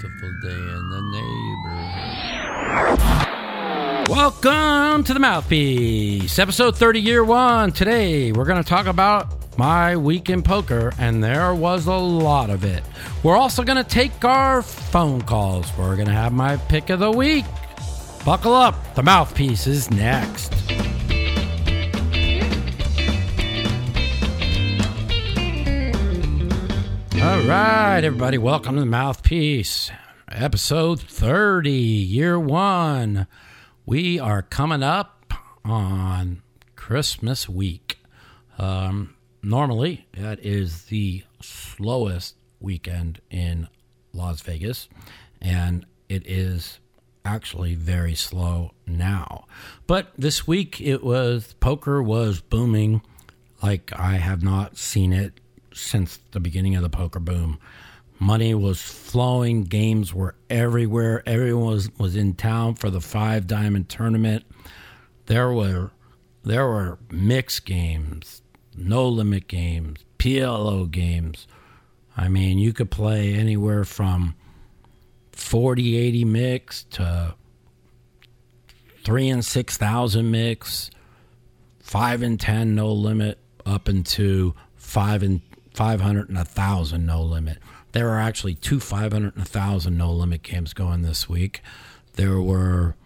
beautiful day in the neighborhood. Welcome to the Mouthpiece, episode 30, year one. Today, we're going to talk about my week in poker, and there was a lot of it. We're also going to take our phone calls. We're going to have my pick of the week. Buckle up, the Mouthpiece is next. All right, everybody, welcome to the Mouthpiece, episode 30, year one. We are coming up on Christmas week. Um, normally, that is the slowest weekend in Las Vegas, and it is actually very slow now. But this week, it was poker was booming like I have not seen it since the beginning of the poker boom. Money was flowing, games were everywhere. Everyone was, was in town for the five diamond tournament. There were there were mixed games, no limit games, PLO games. I mean, you could play anywhere from 40 80 mix to 3 and 6000 mix, 5 and 10 no limit up into 5 and 500 and 1,000 no limit. There are actually two 500 and 1,000 no limit games going this week. There were,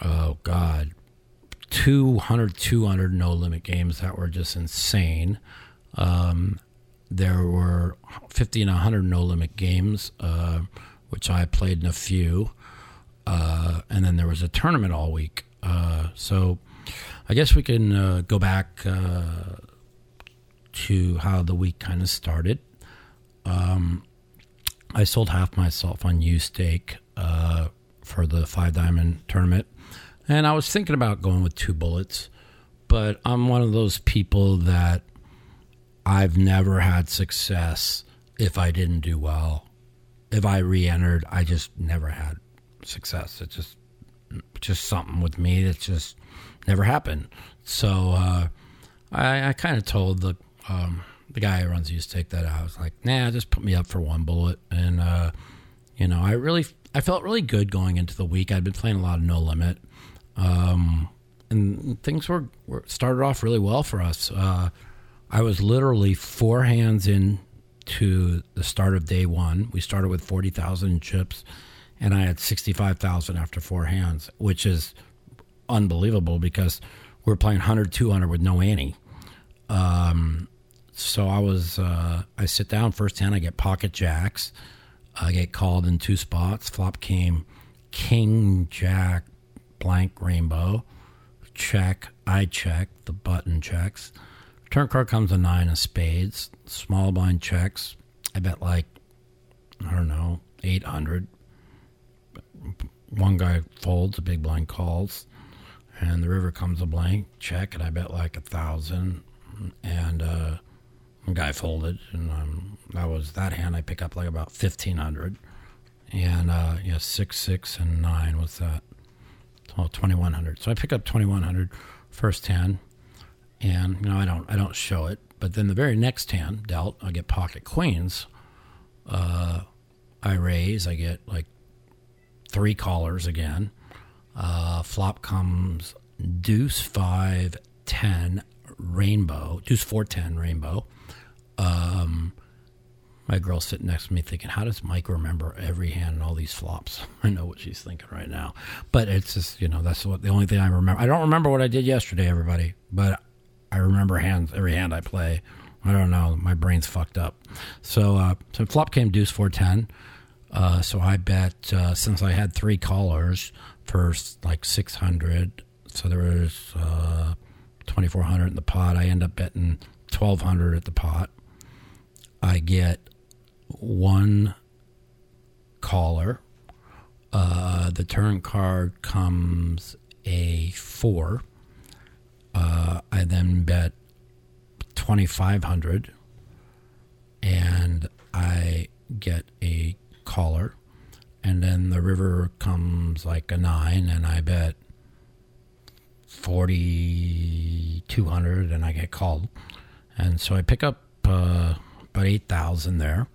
oh God, 200, 200 no limit games that were just insane. Um, there were 50 and 100 no limit games, uh, which I played in a few. Uh, and then there was a tournament all week. Uh, so I guess we can uh, go back uh, to how the week kind of started. Um, I sold half myself on YouStake uh, for the five diamond tournament, and I was thinking about going with two bullets, but I'm one of those people that I've never had success if I didn't do well. If I re-entered, I just never had success. It's just just something with me that just never happened. So uh, I, I kind of told the um, the guy who runs used to take that out. I was like, nah, just put me up for one bullet. And, uh, you know, I really, I felt really good going into the week. I'd been playing a lot of no limit. Um, and things were, were, started off really well for us. Uh, I was literally four hands in to the start of day one. We started with 40,000 chips and I had 65,000 after four hands, which is unbelievable because we are playing 100, 200 with no ante. Um, so I was, uh, I sit down first hand, I get pocket jacks. I get called in two spots. Flop came king, jack, blank, rainbow. Check, I check, the button checks. Turn card comes a nine of spades. Small blind checks. I bet like, I don't know, 800. One guy folds, a big blind calls. And the river comes a blank, check, and I bet like a thousand. And, uh, guy folded, and um, that was that hand. I pick up like about fifteen hundred, and uh, yeah, six, six, and nine was that. One hundred. So I pick up twenty one hundred first hand, and you know I don't I don't show it, but then the very next hand dealt, I get pocket queens. Uh, I raise, I get like three callers again. Uh, flop comes deuce five ten rainbow, deuce four ten rainbow. Um, my girl's sitting next to me thinking, how does Mike remember every hand and all these flops? I know what she's thinking right now. But it's just, you know, that's what the only thing I remember. I don't remember what I did yesterday, everybody, but I remember hands, every hand I play. I don't know. My brain's fucked up. So, uh, so flop came deuce 410. Uh, so I bet, uh, since I had three callers for like 600, so there was, uh, 2400 in the pot. I end up betting 1200 at the pot. I get one caller. Uh, the turn card comes a four. Uh, I then bet 2500 and I get a caller. And then the river comes like a nine, and I bet 4200 and I get called. And so I pick up uh, about 8,000 there.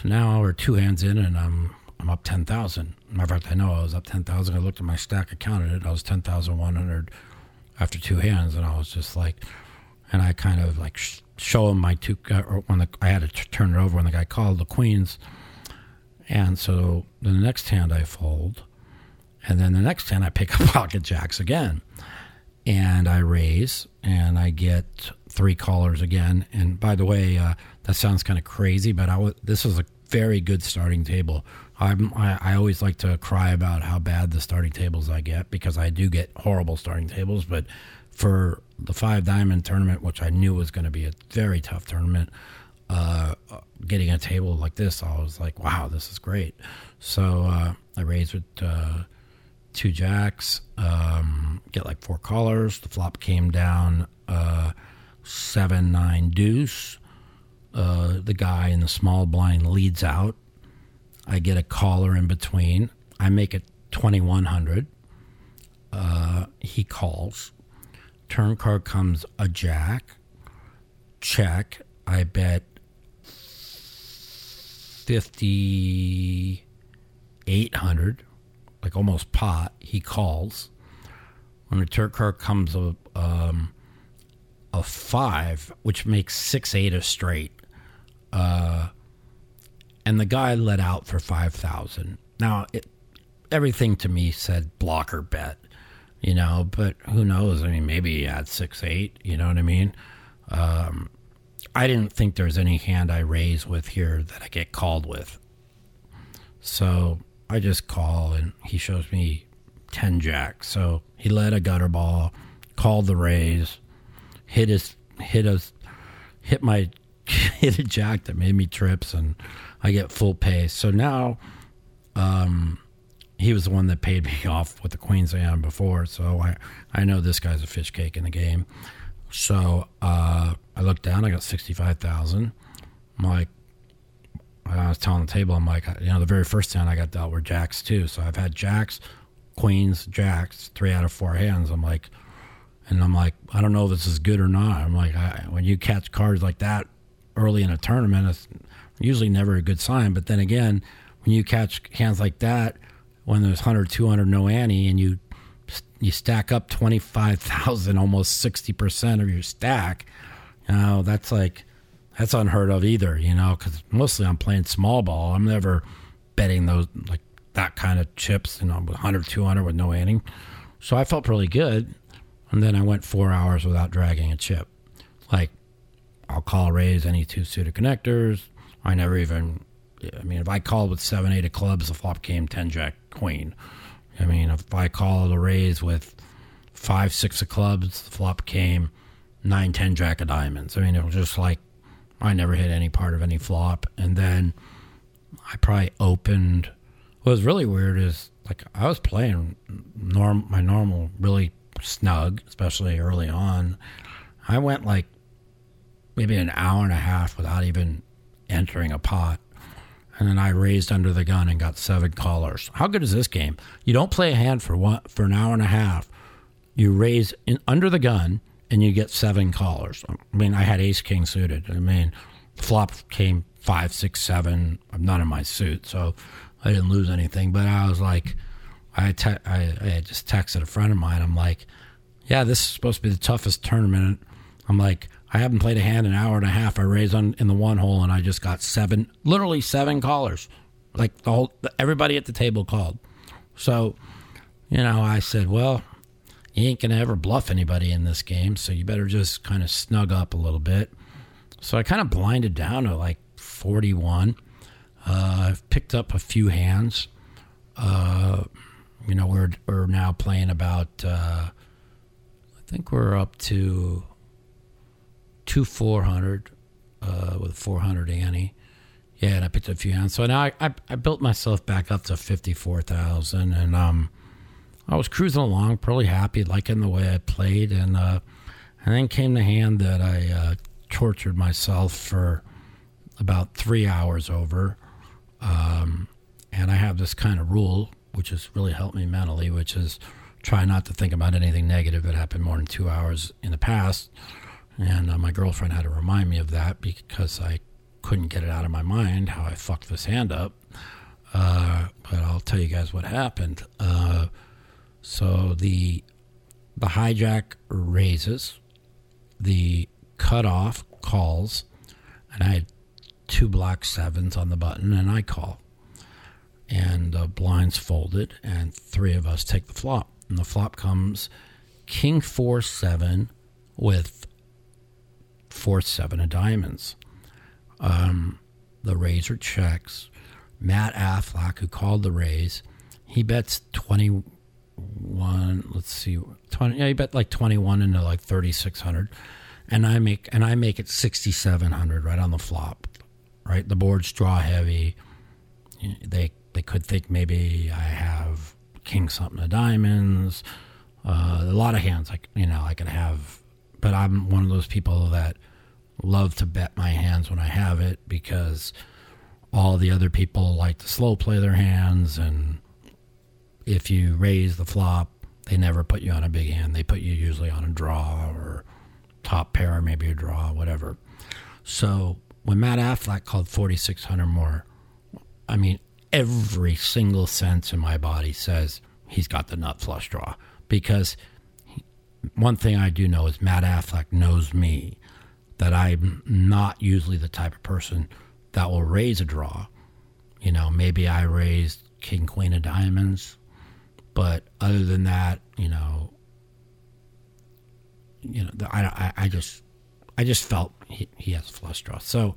So now we're two hands in, and I'm I'm up ten thousand. Matter of fact, I know I was up ten thousand. I looked at my stack, I counted it. I was ten thousand one hundred after two hands, and I was just like, and I kind of like sh- show him my two. Uh, or when the, I had to t- turn it over when the guy called the queens, and so the next hand I fold, and then the next hand I pick up pocket jacks again, and I raise, and I get three callers again. And by the way, uh, that sounds kind of crazy, but I w- this is a very good starting table. I'm, I, I always like to cry about how bad the starting tables I get because I do get horrible starting tables. But for the five diamond tournament, which I knew was going to be a very tough tournament, uh, getting a table like this, I was like, wow, this is great. So uh, I raised with uh, two jacks, um, get like four callers. The flop came down uh, seven nine deuce. Uh, the guy in the small blind leads out. I get a caller in between. I make it 2100. Uh, he calls. Turn card comes a jack. Check. I bet 5800, like almost pot. He calls. When the turn card comes a, um, a five, which makes six eight a straight. Uh, and the guy let out for 5000 now it, everything to me said blocker bet you know but who knows i mean maybe he had 6-8 you know what i mean um, i didn't think there was any hand i raise with here that i get called with so i just call and he shows me 10 jacks. so he led a gutter ball called the raise hit his hit us hit my hit a jack that made me trips and I get full pay. So now, um, he was the one that paid me off with the queens had before. So I, I know this guy's a fish cake in the game. So uh, I looked down, I got 65,000. I'm like, I was telling the table, I'm like, you know, the very first hand I got dealt were jacks too. So I've had jacks, queens, jacks, three out of four hands. I'm like, and I'm like, I don't know if this is good or not. I'm like, I, when you catch cards like that early in a tournament, it's usually never a good sign. But then again, when you catch hands like that, when there's 100, 200 no ante, and you you stack up 25,000, almost 60% of your stack, you know, that's like, that's unheard of either, you know, because mostly I'm playing small ball. I'm never betting those, like that kind of chips, you know, 100, 200 with no ante. So I felt really good. And then I went four hours without dragging a chip. Like, I'll call raise any two suited connectors, I never even. I mean, if I called with seven, eight of clubs, the flop came ten jack queen. I mean, if I called a raise with five, six of clubs, the flop came nine, ten jack of diamonds. I mean, it was just like I never hit any part of any flop. And then I probably opened. What was really weird is like I was playing norm my normal really snug, especially early on. I went like maybe an hour and a half without even entering a pot. And then I raised under the gun and got seven callers. How good is this game? You don't play a hand for one for an hour and a half. You raise in, under the gun and you get seven callers. I mean, I had ace king suited. I mean, flop came five, six, seven. I'm not in my suit, so I didn't lose anything. But I was like, I te- I, I just texted a friend of mine. I'm like, yeah, this is supposed to be the toughest tournament. I'm like, I haven't played a hand in an hour and a half. I raised on in the one hole and I just got seven, literally seven callers. Like the whole, everybody at the table called. So, you know, I said, well, you ain't gonna ever bluff anybody in this game, so you better just kind of snug up a little bit. So I kind of blinded down to like 41. Uh, I've picked up a few hands. Uh, you know, we're we're now playing about. Uh, I think we're up to two 400 uh, with 400 ante. Yeah, and I picked up a few hands. So now I, I, I built myself back up to 54,000. And um, I was cruising along, pretty happy, liking the way I played. And, uh, and then came the hand that I uh, tortured myself for about three hours over. Um, and I have this kind of rule, which has really helped me mentally, which is try not to think about anything negative that happened more than two hours in the past and uh, my girlfriend had to remind me of that because I couldn't get it out of my mind how I fucked this hand up. Uh, but I'll tell you guys what happened. Uh, so the the hijack raises, the cutoff calls, and I had two black sevens on the button, and I call. And the blinds folded, and three of us take the flop. And the flop comes King 4 7 with 4 7 of diamonds. Um, the raiser checks. Matt Affleck, who called the raise, he bets 21, let's see, 20, yeah, you bet like 21 into like 3,600 and I make and I make it 6700 right on the flop. Right, the board's draw heavy. They they could think maybe I have king something of diamonds. Uh, a lot of hands, like you know, I could have, but I'm one of those people that love to bet my hands when I have it because all the other people like to slow play their hands, and if you raise the flop, they never put you on a big hand. They put you usually on a draw or top pair, maybe a draw, whatever. So when Matt Affleck called 4,600 more, I mean, every single sense in my body says he's got the nut flush draw. Because one thing I do know is Matt Affleck knows me, that I'm not usually the type of person that will raise a draw. You know, maybe I raised King, Queen of Diamonds, but other than that, you know, you know, I, I, I just, I just felt he, he has flush draw. So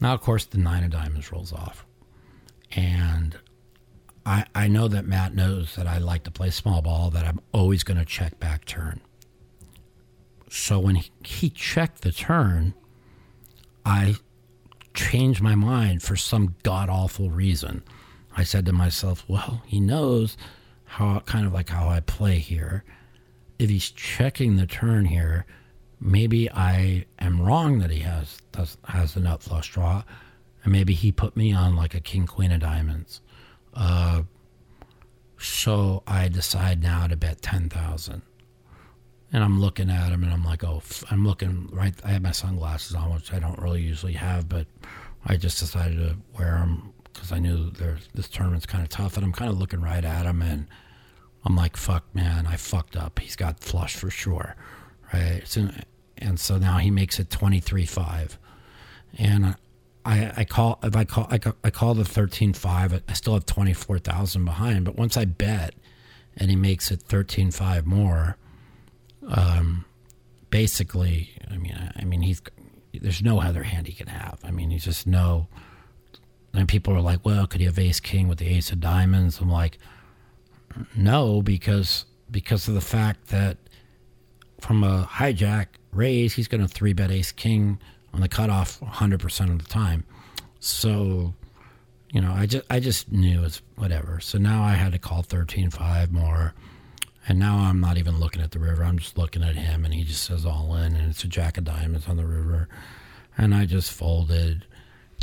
now, of course, the nine of diamonds rolls off, and I, I know that Matt knows that I like to play small ball. That I'm always going to check back turn. So when he, he checked the turn, I changed my mind for some god awful reason. I said to myself, well, he knows how kind of like how I play here if he's checking the turn here, maybe I am wrong that he has does, has a nut flush draw, and maybe he put me on like a king queen of diamonds. Uh, so I decide now to bet ten thousand, and I'm looking at him and I'm like, oh, I'm looking right. I have my sunglasses on, which I don't really usually have, but I just decided to wear them because I knew this tournament's kind of tough, and I'm kind of looking right at him and I'm like, fuck, man, I fucked up. He's got flush for sure, right? So, and so now he makes it 23-5. And I, I call if I call I, I call the 13-5, I still have 24,000 behind. But once I bet and he makes it 13-5 more, um, basically, I mean, I, I mean, he's there's no other hand he can have. I mean, he's just no. And people are like, well, could he have ace king with the ace of diamonds? I'm like, no, because because of the fact that from a hijack raise, he's going to three bet ace king on the cutoff 100% of the time. So, you know, I just I just knew it's whatever. So now I had to call 13-5 more. And now I'm not even looking at the river. I'm just looking at him, and he just says all in, and it's a jack of diamonds on the river. And I just folded,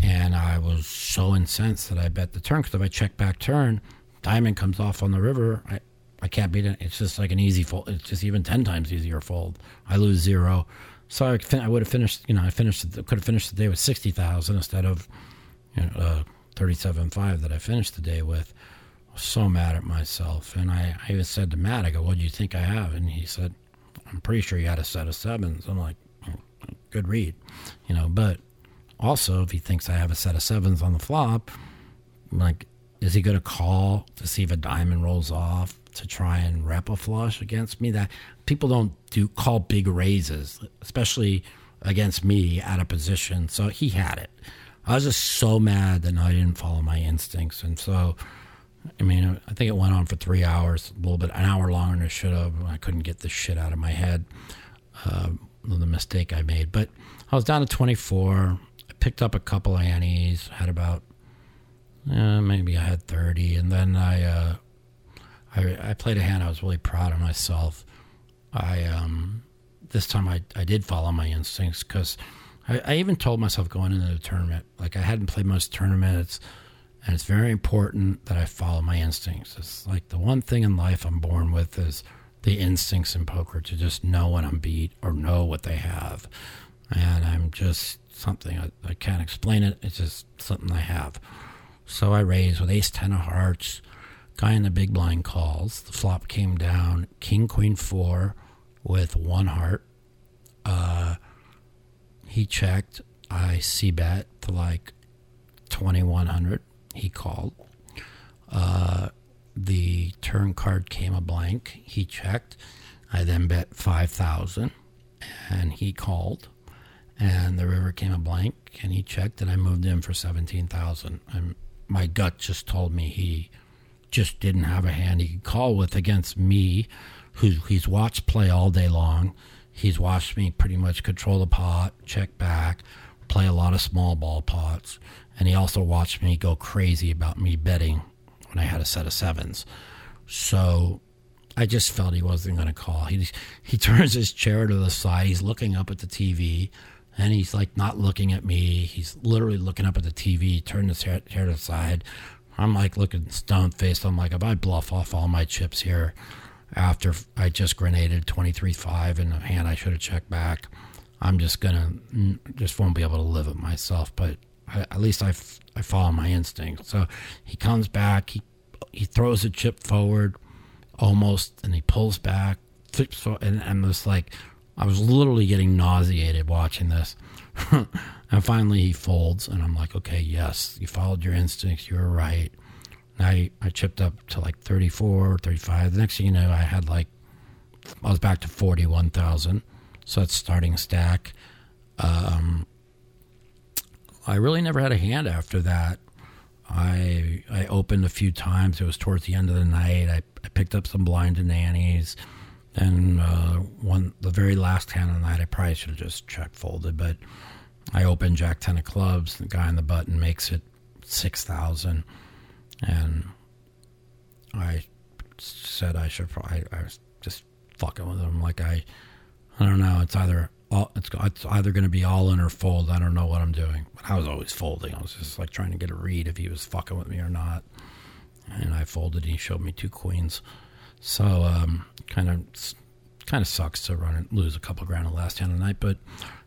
and I was so incensed that I bet the turn because if I check back turn, diamond comes off on the river, I, I can't beat it. It's just like an easy fold. It's just even 10 times easier fold. I lose zero. So I, fin- I would have finished, you know, I finished, could have finished the day with 60,000 instead of, you know, uh, 37.5 that I finished the day with. I was so mad at myself. And I, I even said to Matt, I go, what do you think I have? And he said, I'm pretty sure you had a set of sevens. I'm like, oh, good read, you know, but also if he thinks I have a set of sevens on the flop, like, is he going to call to see if a diamond rolls off to try and rep a flush against me? That people don't do call big raises, especially against me out of position. So he had it. I was just so mad that I didn't follow my instincts, and so I mean, I think it went on for three hours, a little bit, an hour longer than it should have. I couldn't get this shit out of my head. Uh, the mistake I made, but I was down to 24. Picked up a couple of antes, had about uh, maybe I had 30. And then I, uh, I, I played a hand. I was really proud of myself. I, um, this time I, I did follow my instincts because I, I even told myself going into the tournament, like I hadn't played most tournaments, and it's very important that I follow my instincts. It's like the one thing in life I'm born with is the instincts in poker to just know when I'm beat or know what they have. And I'm just something. I, I can't explain it. It's just something I have. So I raised with ace ten of hearts. Guy in the big blind calls. The flop came down. King queen four with one heart. Uh, he checked. I c bet to like twenty one hundred. He called. Uh, the turn card came a blank. He checked. I then bet five thousand, and he called. And the river came a blank, and he checked, and I moved in for seventeen thousand. And my gut just told me he just didn't have a hand he could call with against me, who he's watched play all day long. He's watched me pretty much control the pot, check back, play a lot of small ball pots, and he also watched me go crazy about me betting when I had a set of sevens. So I just felt he wasn't going to call. He he turns his chair to the side. He's looking up at the TV, and he's like not looking at me. He's literally looking up at the TV. Turned his chair, chair to the side. I'm like looking stone faced. I'm like, if I bluff off all my chips here, after I just grenaded 23-5 in a hand I should have checked back, I'm just gonna mm, just won't be able to live it myself. But I, at least I, I follow my instinct. So he comes back. He he throws a chip forward, almost, and he pulls back, flips, and I'm just like, I was literally getting nauseated watching this. and finally he folds, and I'm like, okay, yes, you followed your instincts. You were right. I, I chipped up to like 34, 35. The next thing you know, I had like, I was back to 41,000. So that's starting stack. Um, I really never had a hand after that. I I opened a few times. It was towards the end of the night. I, I picked up some blind and nannies. And uh, one, the very last hand of the night, I probably should have just check folded, but I open Jack ten of clubs. The guy on the button makes it six thousand, and I said I should. Probably, I was just fucking with him. Like I, I don't know. It's either all, it's, it's either going to be all in or fold. I don't know what I'm doing. But I was always folding. I was just like trying to get a read if he was fucking with me or not. And I folded. And he showed me two queens. So um, kind of kind of sucks to run and lose a couple grand the last hand of the night. But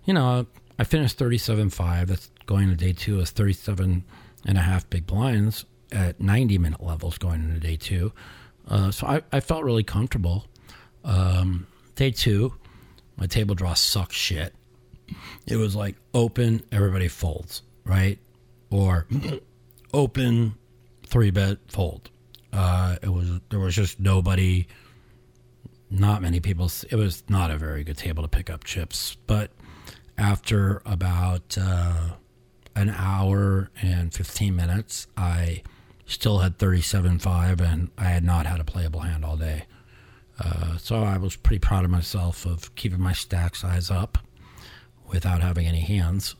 you know, I finished 37.5. That's going to day two is 37 and a half big blinds at 90 minute levels going into day two. Uh, so I, I, felt really comfortable. Um, day two, my table draw sucks shit. It was like open, everybody folds, right? Or open, three bet, fold. Uh, it was there was just nobody, not many people. It was not a very good table to pick up chips. But after about uh, an hour and fifteen minutes, I still had thirty-seven five, and I had not had a playable hand all day. Uh, so I was pretty proud of myself of keeping my stack size up without having any hands.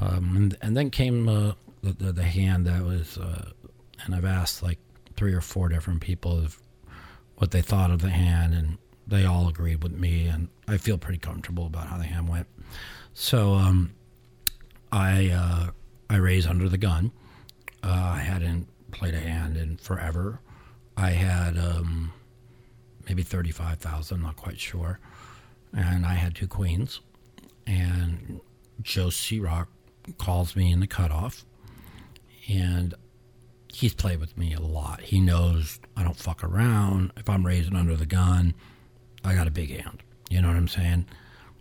Um, and, and, then came uh, the, the, the, hand that was, uh, and I've asked like three or four different people of what they thought of the hand, and they all agreed with me, and I feel pretty comfortable about how the hand went. So um, I uh, I raised under the gun. Uh, I hadn't played a hand in forever. I had um, maybe thirty five thousand, not quite sure, and I had two queens, and Joe Serock calls me in the cutoff, and he's played with me a lot. He knows I don't fuck around. If I'm raising under the gun, I got a big hand. You know what I'm saying?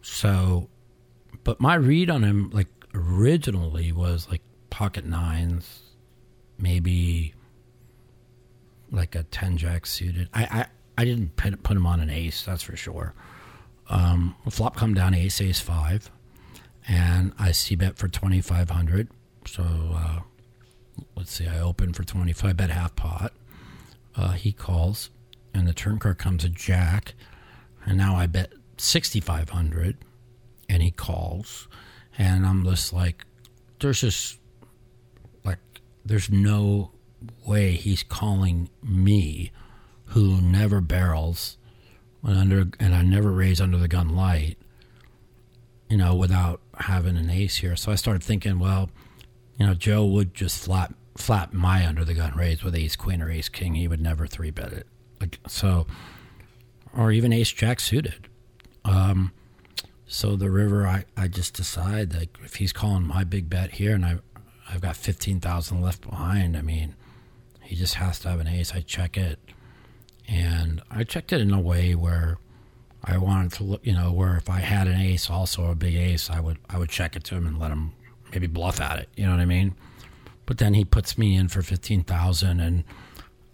So, but my read on him, like originally, was like pocket nines, maybe like a 10 jack suited. I, I, I didn't put put him on an ace, that's for sure. Um, flop come down ace, ace five, and I c bet for 2,500. So, uh, let's see, I open for 25, bet half pot. Uh, he calls, and the turn card comes a jack, and now I bet 6,500, and he calls, and I'm just like, there's just like, there's no way he's calling me, who never barrels, under, and I never raise under the gun light, you know, without having an ace here. So I started thinking, well, you know, Joe would just flat flat my under the gun raise with ace queen or ace king. He would never three bet it. Like, so, or even ace jack suited. Um, So the river, I, I just decide like if he's calling my big bet here, and I I've got fifteen thousand left behind. I mean, he just has to have an ace. I check it, and I checked it in a way where I wanted to look, you know, where if I had an ace, also a big ace, I would I would check it to him and let him maybe bluff at it. You know what I mean? But then he puts me in for fifteen thousand, and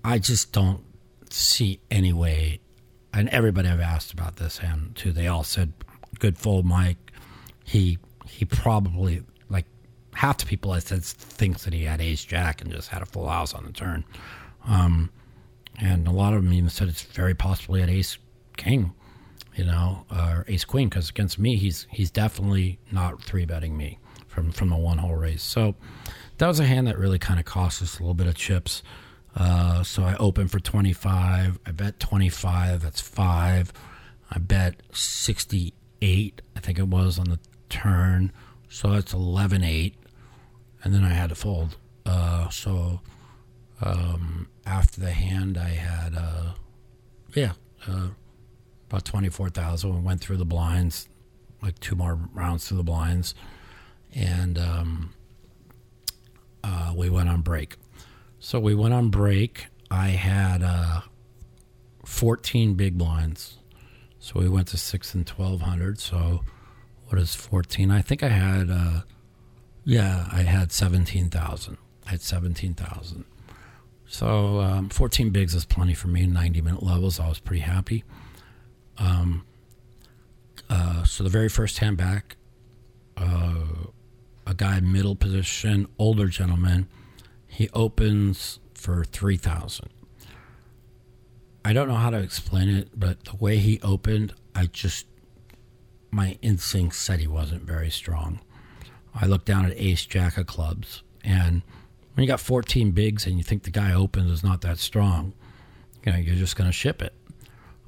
I just don't see any way. And everybody I've asked about this hand too, they all said, "Good fold, Mike." He he probably like half the people I said thinks that he had ace jack and just had a full house on the turn. Um, and a lot of them even said it's very possibly at ace king you know, or ace queen, because against me, he's he's definitely not three betting me from from the one hole race. So that was a hand that really kind of cost us a little bit of chips. Uh, so I opened for 25. I bet 25. That's five. I bet 68. I think it was on the turn. So that's 11 8. And then I had to fold. Uh, so um, after the hand, I had, uh, yeah, uh, about 24,000. We went through the blinds, like two more rounds through the blinds. And um, uh, we went on break. So we went on break. I had uh, 14 big blinds. So we went to 6 and 1200. So what is 14? I think I had, uh, yeah, I had 17,000. I had 17,000. So um, 14 bigs is plenty for me. 90 minute levels. I was pretty happy. Um, uh, so the very first hand back, uh, a guy middle position, older gentleman, he opens for three thousand. I don't know how to explain it, but the way he opened, I just my instinct said he wasn't very strong. I looked down at Ace Jack of clubs, and when you got 14 bigs and you think the guy opens is not that strong, you know, you're just going to ship it.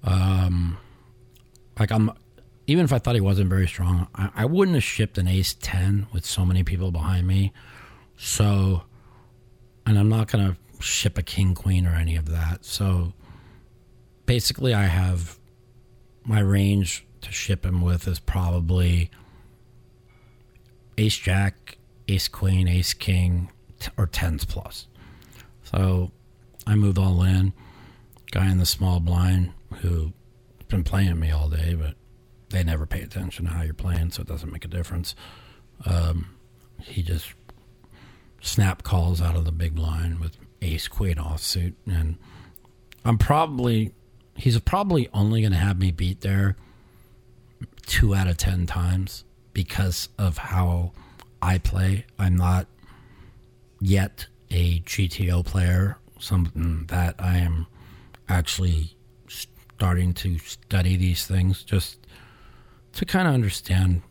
Um, like I'm, even if I thought he wasn't very strong, I, I wouldn't have shipped an ace ten with so many people behind me. So, and I'm not gonna ship a king queen or any of that. So, basically, I have my range to ship him with is probably ace jack, ace queen, ace king, t- or tens plus. So I moved all in. Guy in the small blind who's been playing me all day, but they never pay attention to how you're playing, so it doesn't make a difference. Um, he just snap calls out of the big blind with ace queen offsuit, and I'm probably he's probably only going to have me beat there two out of ten times because of how I play. I'm not yet a GTO player, something that I am actually starting to study these things just to kind of understand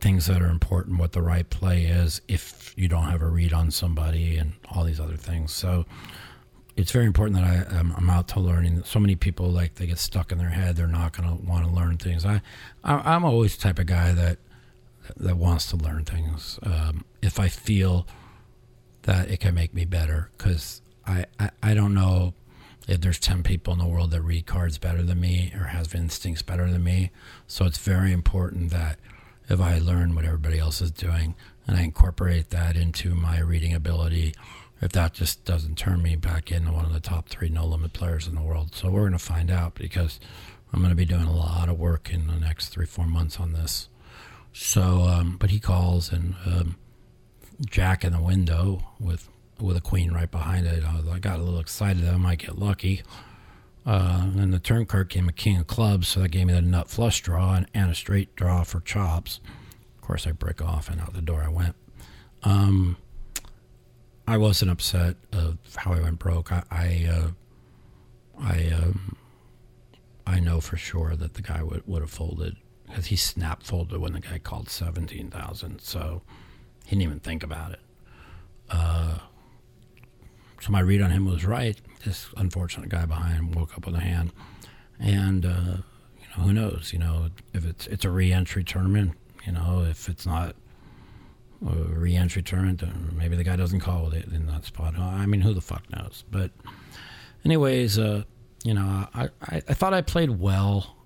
things that are important, what the right play is if you don't have a read on somebody, and all these other things. So it's very important that I, I'm, I'm out to learning. So many people like they get stuck in their head; they're not going to want to learn things. I, I am always the type of guy that that wants to learn things um, if I feel that it can make me better. Because I I don't know if there's 10 people in the world that read cards better than me or have instincts better than me. So it's very important that if I learn what everybody else is doing and I incorporate that into my reading ability, if that just doesn't turn me back into one of the top three no limit players in the world. So we're going to find out because I'm going to be doing a lot of work in the next three, four months on this. So, um, but he calls and um, Jack in the window with with a queen right behind it. I, I got a little excited that I might get lucky. Uh, and the turn card came a king of clubs, so that gave me the nut flush draw and, and a straight draw for chops. Of course, I break off and out the door I went. Um, I wasn't upset of how I went broke. I, I, uh, I, um, I know for sure that the guy would, would have folded because he snap folded when the guy called seventeen thousand. So he didn't even think about it. Uh, so my read on him was right. This unfortunate guy behind woke up with a hand, and uh, you know who knows? You know if it's it's a re-entry tournament. You know if it's not a re-entry tournament, maybe the guy doesn't call it in that spot. I mean, who the fuck knows? But anyways, uh, you know, I, I, I thought I played well,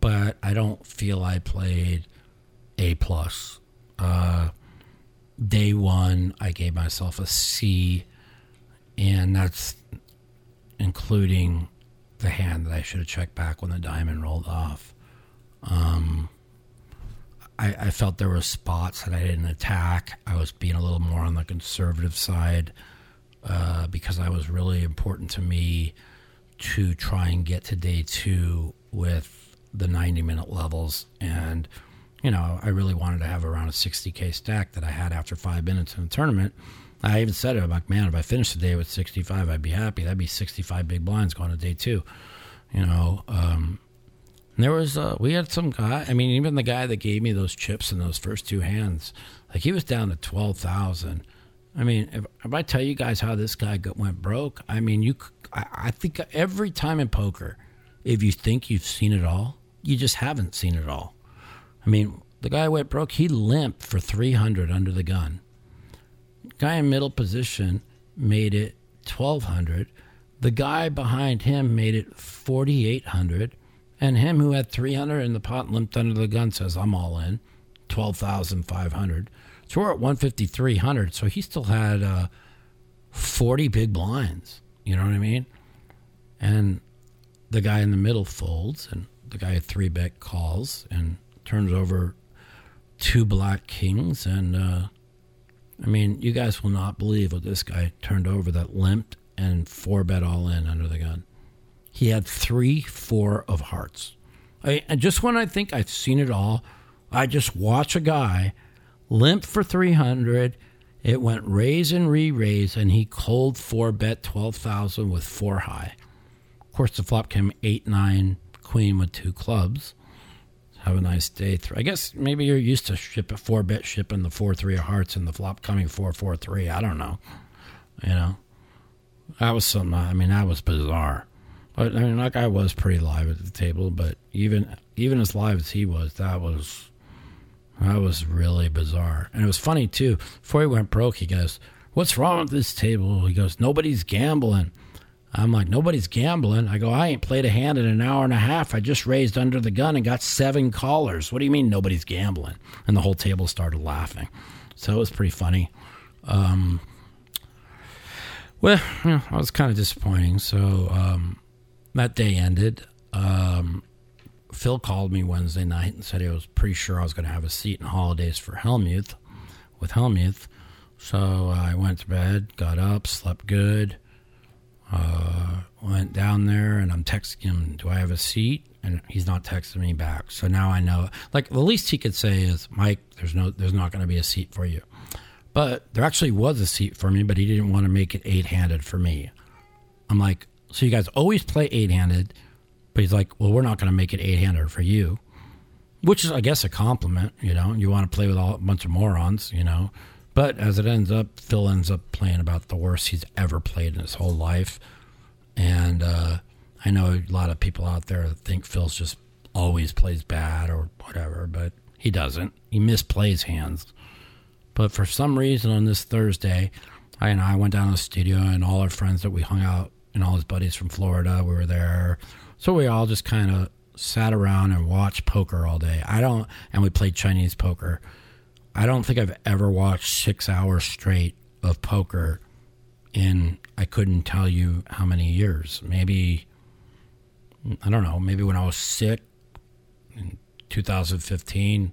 but I don't feel I played A plus. Uh, day one, I gave myself a C, and that's including the hand that I should have checked back when the diamond rolled off. Um, I, I, felt there were spots that I didn't attack. I was being a little more on the conservative side uh, because I was really important to me to try and get to day two with the 90 minute levels. And, you know, I really wanted to have around a 60K stack that I had after five minutes in the tournament. I even said it. I'm like, man, if I finish the day with 65, I'd be happy. That'd be 65 big blinds going to day two. You know, um, there was uh, we had some guy. I mean, even the guy that gave me those chips in those first two hands, like he was down to twelve thousand. I mean, if, if, I tell you guys how this guy got, went broke, I mean, you. I, I think every time in poker, if you think you've seen it all, you just haven't seen it all. I mean, the guy went broke. He limped for three hundred under the gun. Guy in middle position made it twelve hundred. The guy behind him made it forty eight hundred and him who had 300 in the pot limped under the gun says, I'm all in, 12,500. So we're at 15300. So he still had uh, 40 big blinds. You know what I mean? And the guy in the middle folds, and the guy at three bet calls and turns over two black kings. And uh, I mean, you guys will not believe what this guy turned over that limped and four bet all in under the gun. He had three, four of hearts. I, and just when I think I've seen it all, I just watch a guy limp for 300. It went raise and re raise, and he cold four bet 12,000 with four high. Of course, the flop came 8 9 queen with two clubs. Have a nice day. I guess maybe you're used to ship a four bit shipping the four three of hearts and the flop coming four four three. I don't know. You know, that was something. I mean, that was bizarre. But I mean, that guy was pretty live at the table, but even even as live as he was, that was that was really bizarre. And it was funny too. Before he went broke, he goes, "What's wrong with this table?" He goes, "Nobody's gambling." I'm like, "Nobody's gambling." I go, "I ain't played a hand in an hour and a half. I just raised under the gun and got seven callers. What do you mean nobody's gambling?" And the whole table started laughing. So it was pretty funny. Um, well, yeah, I was kind of disappointing. So. Um, that day ended. Um, Phil called me Wednesday night and said he was pretty sure I was going to have a seat in holidays for Hellmuth with Hellmuth. So I went to bed, got up, slept good, uh, went down there, and I'm texting him, "Do I have a seat?" And he's not texting me back. So now I know. Like the least he could say is, "Mike, there's no, there's not going to be a seat for you." But there actually was a seat for me, but he didn't want to make it eight handed for me. I'm like, so you guys always play eight handed, but he's like, well, we're not going to make it eight handed for you, which is, I guess, a compliment. You know, you want to play with all, a bunch of morons, you know. But as it ends up, Phil ends up playing about the worst he's ever played in his whole life. And uh, I know a lot of people out there think Phil's just always plays bad or whatever, but he doesn't. He misplays hands. But for some reason on this Thursday, I and I went down to the studio and all our friends that we hung out and all his buddies from Florida. We were there. So we all just kind of sat around and watched poker all day. I don't, and we played Chinese poker. I don't think I've ever watched six hours straight of poker in, I couldn't tell you how many years. Maybe, I don't know, maybe when I was sick in 2015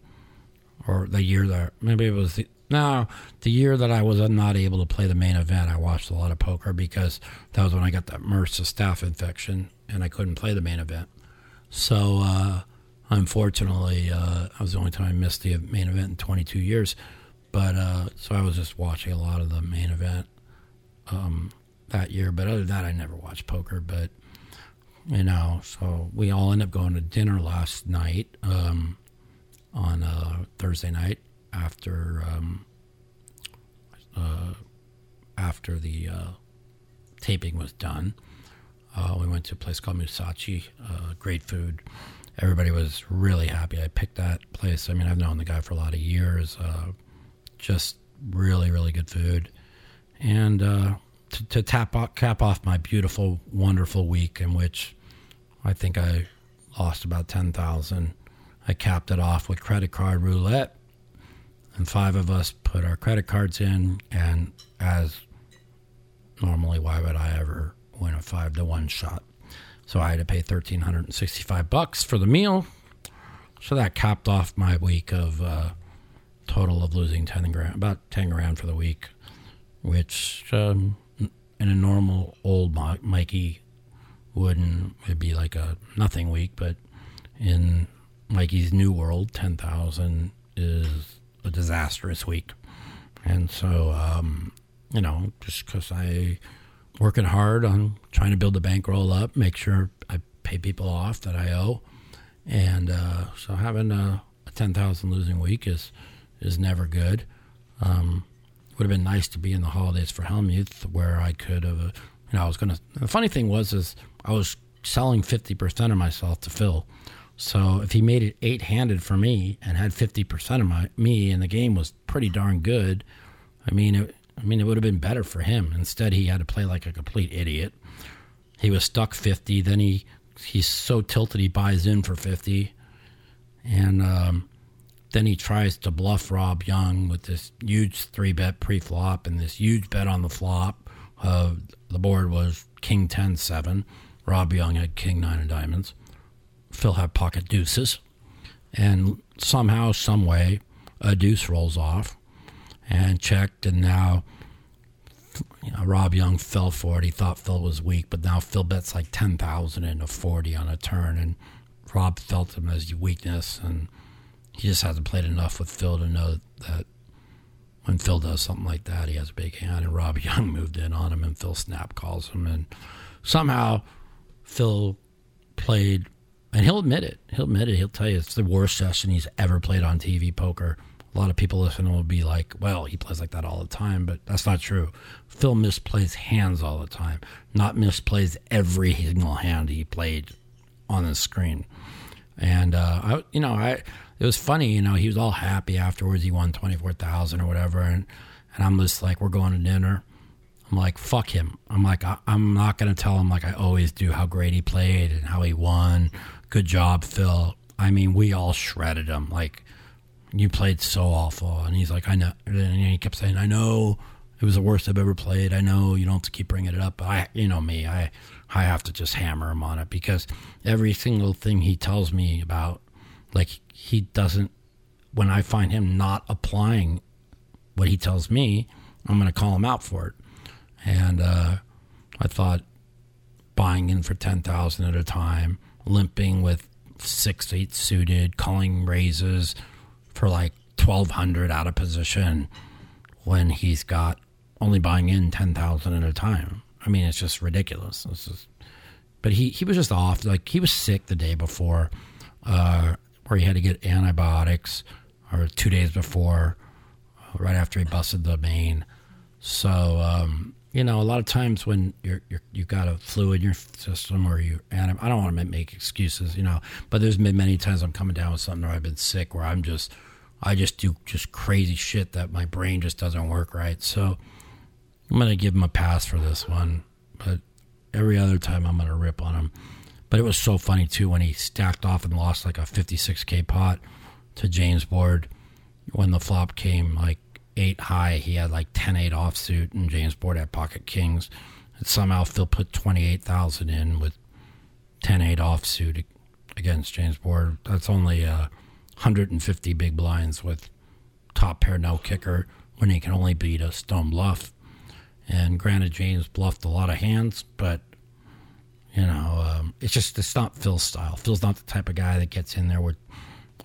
or the year that, maybe it was the, now, the year that I was not able to play the main event, I watched a lot of poker because that was when I got that MRSA staph infection and I couldn't play the main event. So, uh, unfortunately, uh, I was the only time I missed the main event in 22 years. But uh, so I was just watching a lot of the main event um, that year. But other than that, I never watched poker. But you know, so we all ended up going to dinner last night um, on uh, Thursday night after um, uh, after the uh, taping was done. Uh, we went to a place called Musashi. Uh, great food. Everybody was really happy. I picked that place. I mean, I've known the guy for a lot of years. Uh, just really, really good food. And uh, to, to tap off, cap off my beautiful, wonderful week in which I think I lost about 10,000. I capped it off with credit card roulette, and five of us put our credit cards in. And as normally, why would I ever win a five to one shot? So I had to pay 1,365 bucks for the meal. So that capped off my week of uh, total of losing 10 grand, about 10 grand for the week, which um, in a normal old Mikey wouldn't it'd be like a nothing week, but in Mikey's new world, 10,000 is a disastrous week. And so, um, you know, just because I working hard on trying to build the bankroll up, make sure I pay people off that I owe, and uh, so having a, a ten thousand losing week is is never good. Um, would have been nice to be in the holidays for Hellmuth where I could have, you know, I was gonna. The funny thing was is I was selling fifty percent of myself to Phil. So if he made it eight handed for me and had fifty percent of my me, and the game was pretty darn good, I mean, it, I mean, it would have been better for him. Instead, he had to play like a complete idiot. He was stuck 50. Then he he's so tilted he buys in for 50. And um, then he tries to bluff Rob Young with this huge three bet pre flop and this huge bet on the flop. Uh, the board was King 10 7. Rob Young had King 9 of diamonds. Phil had pocket deuces. And somehow, some way, a deuce rolls off and checked, and now you know, Rob Young fell for it. He thought Phil was weak, but now Phil bets like ten thousand into forty on a turn, and Rob felt him as weakness, and he just hasn't played enough with Phil to know that when Phil does something like that, he has a big hand. And Rob Young moved in on him, and Phil snap calls him, and somehow Phil played, and he'll admit it. He'll admit it. He'll tell you it's the worst session he's ever played on TV poker a lot of people listening will be like, well, he plays like that all the time, but that's not true. Phil misplays hands all the time, not misplays every single hand he played on the screen. And, uh, I, you know, I, it was funny, you know, he was all happy afterwards. He won 24,000 or whatever. And, and I'm just like, we're going to dinner. I'm like, fuck him. I'm like, I, am not going to tell him like I always do how great he played and how he won. Good job, Phil. I mean, we all shredded him. Like, you played so awful. And he's like, I know. And he kept saying, I know it was the worst I've ever played. I know you don't have to keep bringing it up. But I, you know me, I, I have to just hammer him on it because every single thing he tells me about, like he doesn't, when I find him not applying what he tells me, I'm going to call him out for it. And uh, I thought buying in for 10,000 at a time, limping with six, eight suited, calling raises, for like 1200 out of position when he's got only buying in 10,000 at a time. I mean, it's just ridiculous. Is, but he, he was just off. Like, he was sick the day before, uh, where he had to get antibiotics, or two days before, uh, right after he busted the main. So, um, you know, a lot of times when you're, you're you've got a flu in your system or you, and I don't want to make excuses, you know, but there's been many times I'm coming down with something or I've been sick where I'm just, I just do just crazy shit that my brain just doesn't work right. So I'm gonna give him a pass for this one, but every other time I'm gonna rip on him. But it was so funny too when he stacked off and lost like a 56k pot to James Bord when the flop came like eight high. He had like 10 8 offsuit, and James Bord had pocket kings. And somehow Phil put 28,000 in with 10 8 offsuit against James Bord. That's only uh, 150 big blinds with top pair no kicker when he can only beat a stone bluff. And granted, James bluffed a lot of hands, but you know, um, it's just it's not Phil's style. Phil's not the type of guy that gets in there with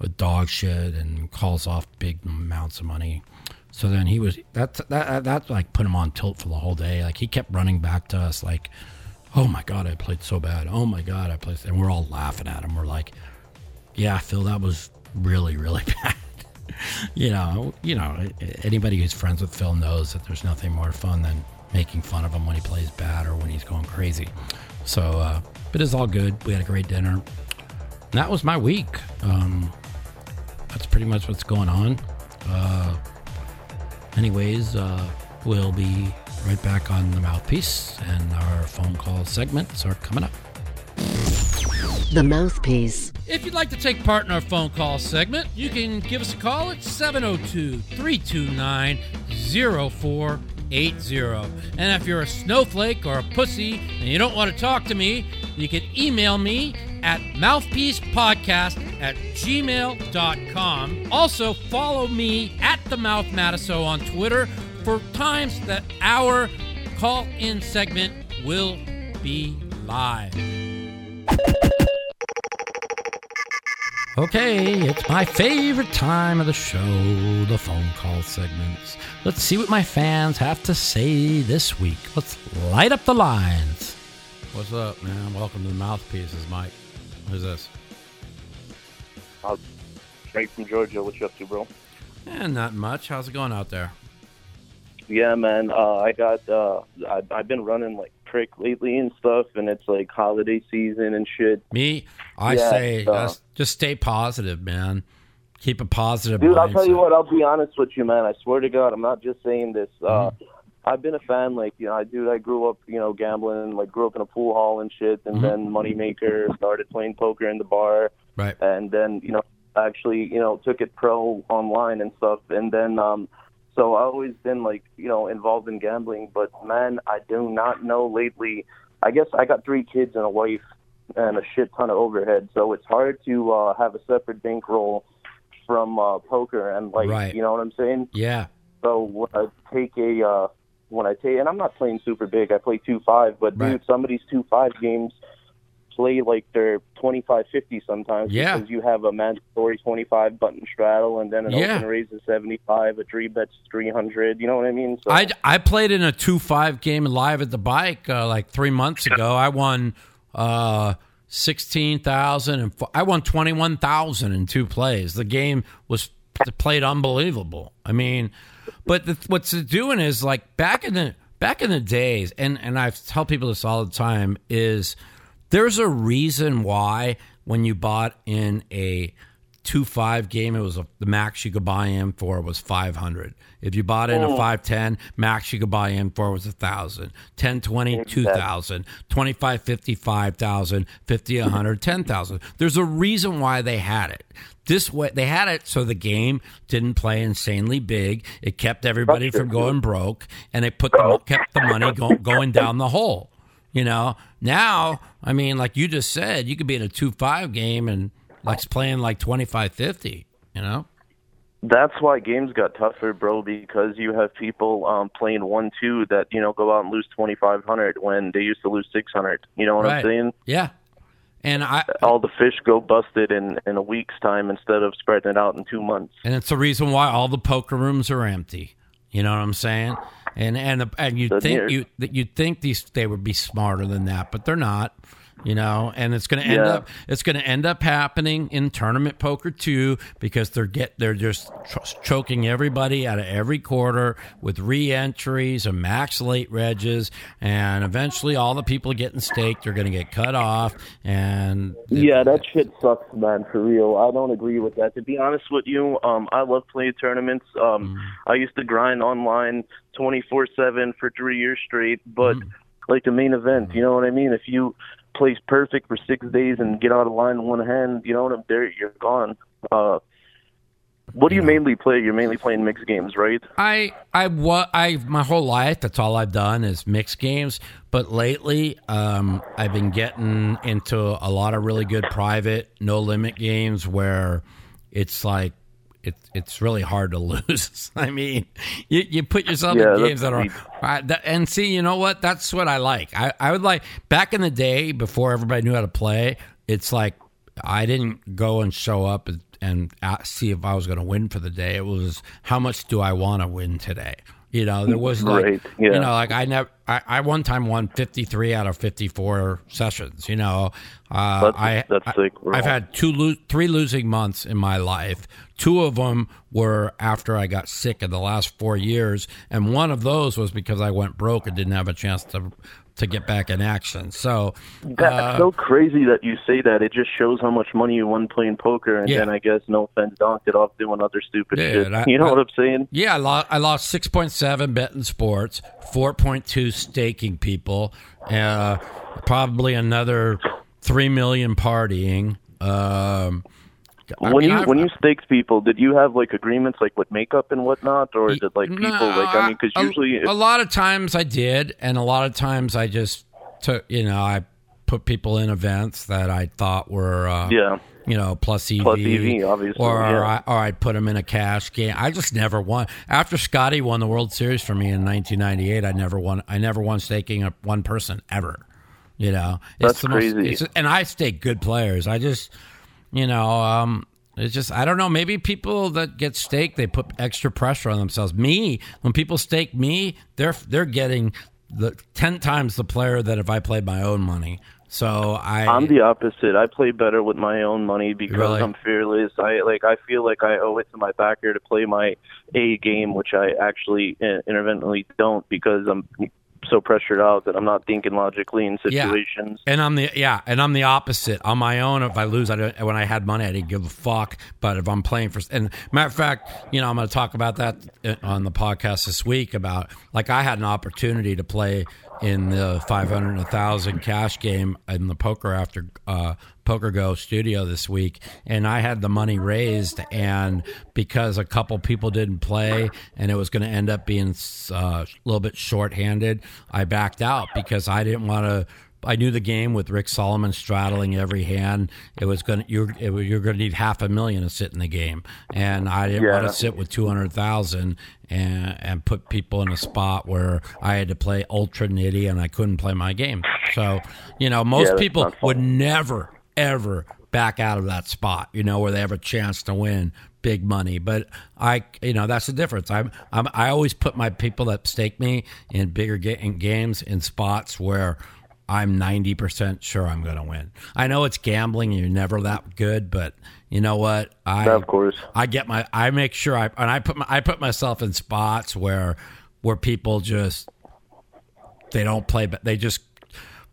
with dog shit and calls off big amounts of money. So then he was that that that like put him on tilt for the whole day. Like he kept running back to us like, "Oh my god, I played so bad. Oh my god, I played." And we're all laughing at him. We're like, "Yeah, Phil, that was really really bad." you know, you know, anybody who's friends with Phil knows that there's nothing more fun than making fun of him when he plays bad or when he's going crazy. So, uh, but it's all good. We had a great dinner. And that was my week. Um, that's pretty much what's going on. Uh, Anyways, uh, we'll be right back on the mouthpiece, and our phone call segments are coming up. The Mouthpiece. If you'd like to take part in our phone call segment, you can give us a call at 702 329 0480. And if you're a snowflake or a pussy and you don't want to talk to me, you can email me at mouthpiecepodcast at gmail.com. Also, follow me at the Mouth Matusow on Twitter for times that our call in segment will be live. Okay, it's my favorite time of the show, the phone call segments. Let's see what my fans have to say this week. Let's light up the lines. What's up, man? Welcome to the Mouthpieces, Mike. Who's this? Uh, Frank from Georgia. What you up to, bro? Eh, not much. How's it going out there? Yeah, man. Uh, I got. Uh, I, I've been running like prick lately and stuff, and it's like holiday season and shit. Me, I Yeah, say uh, just, stay positive, man. Keep a positive Dude, I'll tell you what. I'll be honest with you, man. I swear to God, I'm not just saying this. Uh, Mm-hmm. I've been a fan. Like, you know, I dude, I grew up, you know, gambling. Like, grew up in a pool hall and shit, and Mhm. then moneymaker. Started playing poker in the bar. Right. and then you know actually you know took it pro online and stuff and then um so I've always been like you know involved in gambling but man i do not know lately i guess i got three kids and a wife and a shit ton of overhead so it's hard to uh have a separate bankroll from uh poker and like Right. you know what i'm saying Yeah. so when i take a uh when i take and i'm not playing super big i play two five but Right. dude some of these two five games play like they're 25 50 sometimes Yeah. because you have a mandatory 25 button straddle and then an Yeah. open raise is 75 a three bet's 300 you know what i mean so I, I played in a 2 5 game live at the bike uh, like three months ago. I won uh, 16,000 and fo- I won 21,000 in two plays. The game was played unbelievable. I mean, but the, what's it doing is like back in the back in the days, and, and I tell people this all the time, is there's a reason why when you bought in a two five game, it was a, the max you could buy in for was five hundred. If you bought in a hmm. five ten, max you could buy in for was a thousand. Ten twenty, two thousand. Twenty five fifty, five thousand. Fifty, a hundred, ten thousand. There's a reason why they had it. This way, they had it so the game didn't play insanely big. It kept everybody from going broke, and it put the kept the money go, going down the hole. You know, now, I mean, like you just said, you could be in a 2 5 game and like playing like 25 50, you know? that's why games got tougher bro because you have people um playing one two that you know go out and lose 2500 when they used to lose 600 you know what Right. i'm saying Yeah. And I, all the fish go busted in in a week's time instead of spreading it out in two months and it's the reason why all the poker rooms are empty. You know what I'm saying? And and and you Doesn't think you that you think these they would be smarter than that, but they're not. You know, and it's going to end Yeah. up it's going to end up happening in tournament poker too because they're get they're just ch- choking everybody out of every quarter with re-entries and max late regs, and eventually all the people getting staked are going to get cut off. And Yeah, that shit sucks, man. For real, I don't agree with that. To be honest with you, um, I love playing tournaments. Um, I used to grind online twenty four seven for three years straight. But like the main event, you know what I mean? If you place perfect for six days and get out of line in one hand, you know what I'm there. You're gone. Uh, what do you mainly play? You're mainly playing mixed games, right? I I what I my whole life that's all I've done is mixed games. But lately, um, I've been getting into a lot of really good private no limit games where it's like it's it's really hard to lose. I mean, you you put yourself Yeah, in games that are. I, that, and see, you know what? That's what I like. I I would like back in the day before everybody knew how to play. It's like I didn't go and show up and, and see if I was going to win for the day. It was how much do I want to win today? You know, there was like, Right, yeah. you know, like I never, I, I one time won 53 out of 54 sessions, you know, uh, That's- I, that's I, I've had two, lo- three losing months in my life. Two of them were after I got sick in the last four years. And one of those was because I went broke and didn't have a chance to, to get back in action. So, That's uh, so crazy that you say that. It just shows how much money you won playing poker, and Yeah. then I guess no offense, donked it off doing other stupid shit. I- you know I- what I'm saying? Yeah, I lost, I lost 6.7 betting sports, 4.2 staking people, uh, probably another three million partying. Um, I when mean, you I've- when you staked people, did you have like agreements like with makeup and whatnot, or did like people No, like I mean, because a- usually a, lot of times I did, and a lot of times I just took, you know, I put people in events that I thought were, uh, yeah, you know, plus EV, Plus EV, obviously, or yeah. I, or I'd put them in a cash game. I just never won. After Scotty won the World Series for me in 1998, I never won. I never won staking a one person ever. You know, That's the most- crazy. it's- and I stake good players. I just, you know, um, it's just I don't know. Maybe people that get staked, they put extra pressure on themselves. Me, when people stake me, they're they're getting the ten times the player that if I played my own money. So I, I'm the opposite. I play better with my own money because Really? I'm fearless. I like I feel like I owe it to my backer to play my A game, which I actually uh, intermittently don't because I'm so pressured out that I'm not thinking logically in Yeah. situations. And I'm the yeah, and I'm the opposite. On my own, if I lose, I don't, when I had money, I didn't give a fuck. But if I'm playing for, and matter of fact, you know, I'm going to talk about that on the podcast this week. About like I had an opportunity to play in the 500 and 1000 cash game in the poker after uh, Poker Go studio this week, and I had the money raised, and because a couple people didn't play, and it was going to end up being uh, a little bit shorthanded, I backed out because I didn't want to. I knew the game with Rick Salomon straddling every hand. It was going to you're it, you're going to need half a million to sit in the game, and I didn't want to sit with two hundred thousand and and put people in a spot where I had to play ultra nitty and I couldn't play my game. So you know, most Yeah, people would never ever back out of that spot. You know, where they have a chance to win big money. But I, you know, that's the difference. I'm, I'm I always put my people that stake me in bigger ga- in games in spots where. I'm 90% sure I'm going to win. I know it's gambling and you're never that good, but you know what? I of course. I get my I make sure I and I put my, I put myself in spots where where people just they don't play but they just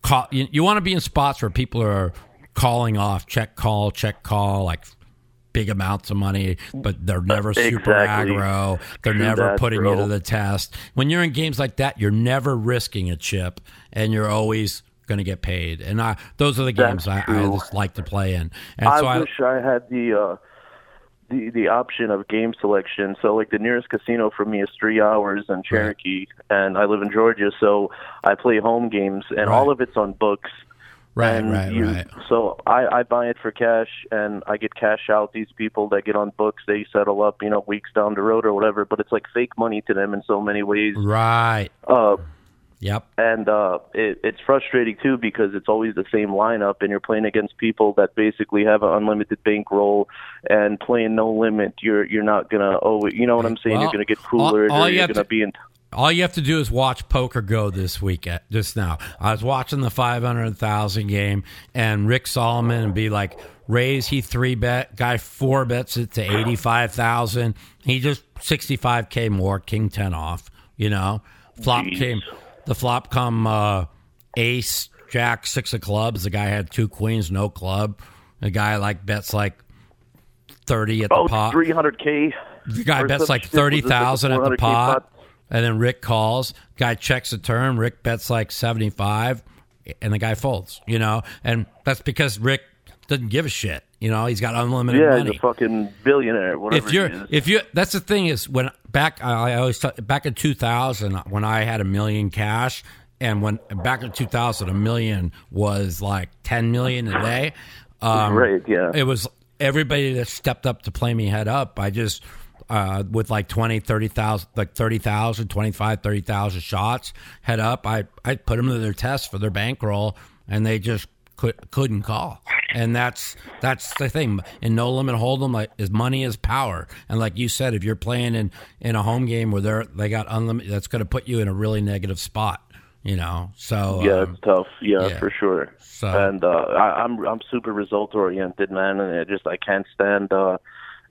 call you, you want to be in spots where people are calling off check call check call like big amounts of money but they're never super aggro they're True never putting bro. you to the test when you're in games like that you're never risking a chip and you're always going to get paid and I those are the games I, I just like to play in and I so wish I had the uh the the option of game selection. So like the nearest casino for me is three hours in Cherokee, and I live in Georgia, so I play home games, and Right. all of it's on books. Right right you, right So I, I buy it for cash, and I get cash out. These people that get on books, they settle up, you know, weeks down the road or whatever. But it's like fake money to them in so many ways. right Uh, Yep. and uh, it, it's frustrating too because it's always the same lineup, and you're playing against people that basically have an unlimited bankroll and playing no limit. You're you're not gonna oh you know what I'm saying? Well, you're gonna get cooler. all or you you're gonna to- be in. All you have to do is watch Poker Go this week. At, just now, I was watching the five hundred thousand game, and Rick Salomon and be like, raise he three bet guy four bets it to eighty five thousand. He just sixty five k more, king ten off. You know, flop Jeez. came, the flop come uh, ace jack six of clubs. The guy had two queens, no club. The guy like bets like thirty at the Oh, pot. 300k. The guy bets like shit was thirty this, like a thousand at the pot, pot? And then Rick calls. Guy checks the turn. Rick bets like seventy five, and the guy folds. You know, and that's because Rick doesn't give a shit. You know, he's got unlimited Yeah, money. he's a fucking billionaire. Whatever if you're, if you, that's the thing is when back, I always t- back in two thousand when I had a million cash, and when back in two thousand a million was like ten million a day. Um, Right, yeah. It was everybody that stepped up to play me head up. I just uh, with like 20, 30,000, like 30,000, 25, 30,000 shots head up. I, I put them to their test for their bankroll and they just could, couldn't call. And that's, that's the thing. In no limit hold'em, like is money is power. And like you said, if you're playing in, in a home game where they're, they got unlimited, that's going to put you in a really negative spot, you know? So, Yeah, um, it's tough. Yeah, yeah. for sure. So- and uh, I, I'm I'm super result oriented, man, and I just I can't stand. uh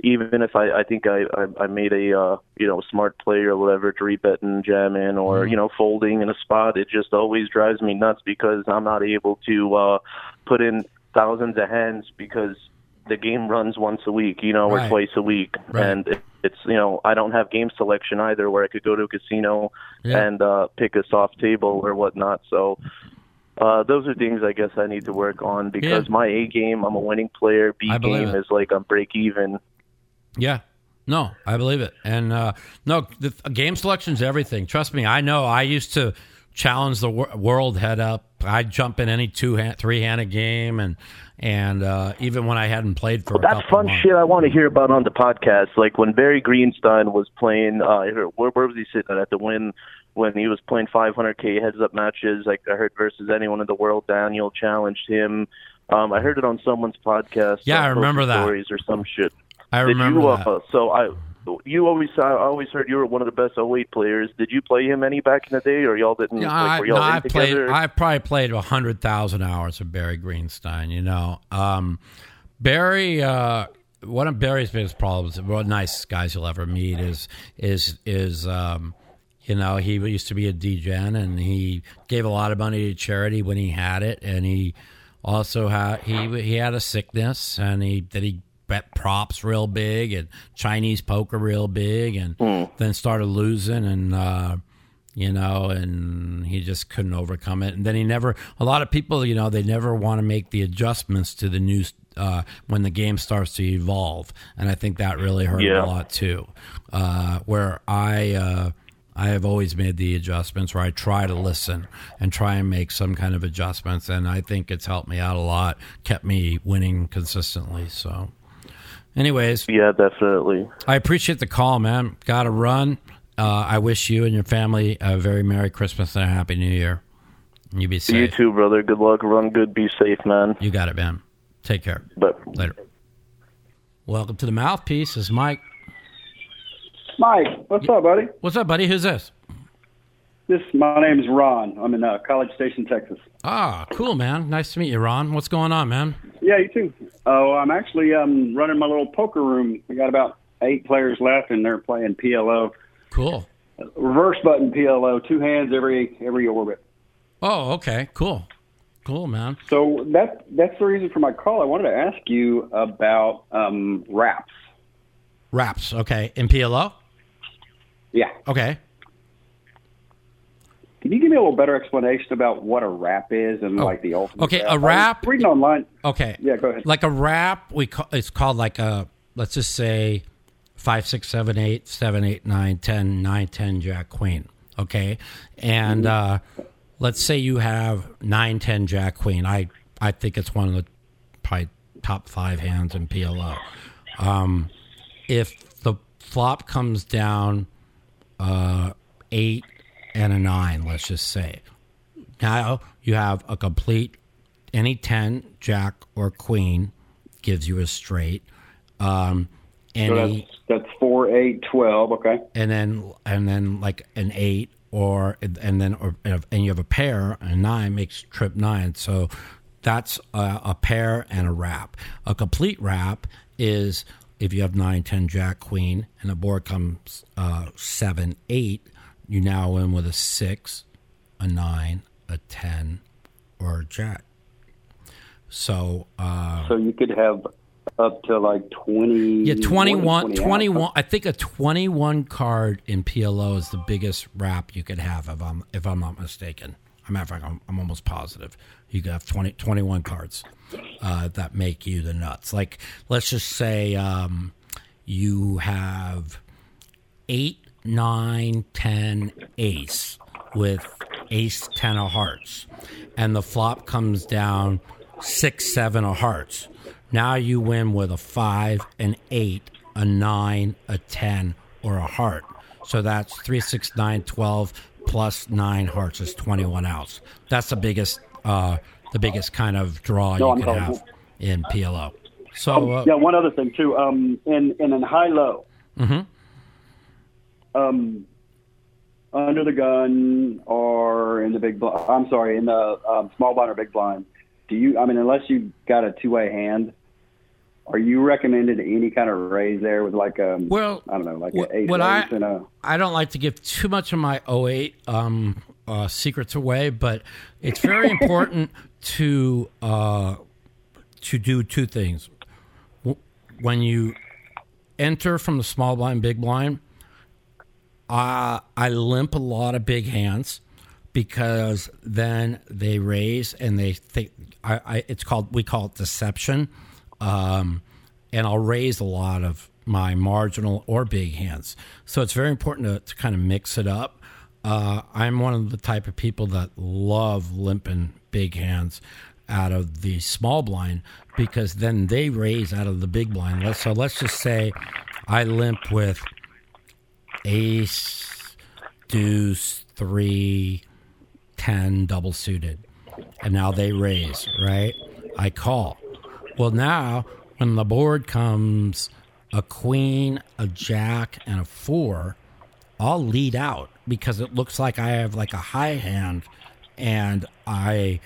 even if I, I think I, I, I made a uh, you know smart play or whatever, three betting, jamming, or Mm-hmm. you know folding in a spot, it just always drives me nuts because I'm not able to uh, put in thousands of hands because the game runs once a week, you know, Right. or twice a week, Right. and it, it's you know I don't have game selection either, where I could go to a casino Yeah. and uh, pick a soft table or whatnot. So Uh, those are things I guess I need to work on because Yeah. my A game, I'm a winning player. B game is like I'm break even. Yeah. No, I believe it. And uh, no, the game selection's everything. Trust me, I know. I used to challenge the wor- world head up. I'd jump in any two hand, three handed game, and and uh, even when I hadn't played for a That's fun months. shit I want to hear about on the podcast. Like when Barry Greenstein was playing, uh, where, where was he sitting at the win? When he was playing 500k heads up matches, like I heard versus anyone in the world, Daniel challenged him. Um, I heard it on someone's podcast. Yeah, uh, I remember that. Stories or some shit. I Did remember you, that. uh, so I, you always, I always heard you were one of the best O8 players. Did you play him any back in the day, or y'all didn't? Yeah, like, I, were y'all no, I've played. together? I've probably played a hundred thousand hours of Barry Greenstein. You know, um, Barry. Uh, one of Barry's biggest problems, one of the nicest guys you'll ever meet, is is is um, you know he used to be a DGen and he gave a lot of money to charity when he had it, and he also had he he had a sickness and he that he props real big and Chinese poker real big, and then started losing and. Uh, you know, and he just couldn't overcome it. And then he never, a lot of people, you know, they never want to make the adjustments to the new, uh, when the game starts to evolve. And I think that really hurt Yeah. a lot too. Uh, where I, uh, I have always made the adjustments where I try to listen and try and make some kind of adjustments. And I think it's helped me out a lot, kept me winning consistently. So, anyways, yeah, definitely. I appreciate the call, man. Got to run. Uh, I wish you and your family a very Merry Christmas and a Happy New Year. You be safe. You too, brother. Good luck. Run good. Be safe, man. You got it, man. Take care. But Later. Welcome to the mouthpiece. This is Mike. Mike, what's up, buddy? What's up, buddy? Who's this? This my name's Ron. I'm in uh, College Station, Texas. Ah, cool, man. Nice to meet you, Ron. What's going on, man? Yeah, you too. Oh, I'm actually um, running my little poker room. We got about eight players left, and they're playing PLO, Cool. reverse button PLO, two hands every every orbit. Oh, okay. Cool. Cool, man. So that that's the reason for my call. I wanted to ask you about um, wraps. Raps. Okay. In PLO? Yeah, Okay. Can you give me a little better explanation about what a wrap is and like the ultimate? Oh, okay, a I was wrap- reading online. Okay. Yeah, go ahead. Like a wrap, we call it's called like a let's just say five, six, seven, eight, seven, eight, nine, ten, nine, ten, jack, queen. Okay, and uh, let's say you have nine, ten, jack, queen. I I think it's one of the probably top five hands in PLO. Um, if the flop comes down uh, eight and a nine, let's just say, now you have a complete any 10 jack or queen gives you a straight um So that's that's four, eight, twelve. Okay. and then and then like an 8 or and then or and you have a pair and 9 makes trip 9 so that's a, a pair and a wrap a complete wrap is if you have 9 10 jack queen and the board comes uh 7 8 you now win with a 6 a 9 a 10 or a jack so uh So you could have up to like 20. yeah, 21, 20 21 I think a 21 card in PLO is the biggest wrap you could have if I'm if I'm not mistaken. I'm matter of fact, I'm, I'm almost positive. You could have 20, 21 cards uh, that make you the nuts. Like, let's just say um, you have eight, nine, ten, ace with ace, ten of hearts, and the flop comes down six, seven of hearts. Now you win with a five, an eight, a nine, a ten, or a heart. So that's three, six, nine, twelve plus nine hearts is twenty-one outs. That's the biggest, uh, the biggest kind of draw No, you can have in PLO. So uh, Yeah, one other thing too. Um, in in an high low. Mhm. Um, under the gun or in the big blind. I'm sorry, in the um, small blind or big blind. Do you? I mean, unless you got a two way hand, are you recommended any kind of raise there with like a Well, I don't know, like what- an what I- and a I don't like to give too much of my O8 um, uh, secrets away, but it's very important to uh, to do two things. When you enter from the small blind, big blind, uh, I limp a lot of big hands because then they raise and they think I, I it's called we call it deception, um, and I'll raise a lot of my marginal or big hands. So it's very important to, to kind of mix it up. Uh, I'm one of the type of people that love limping big hands out of the small blind because then they raise out of the big blind. So let's just say I limp with ace, deuce, three, ten, double suited, and now they raise. Right? I call. Well, now when the board comes a queen, a jack, and a four, I'll lead out because it looks like I have like a high hand and I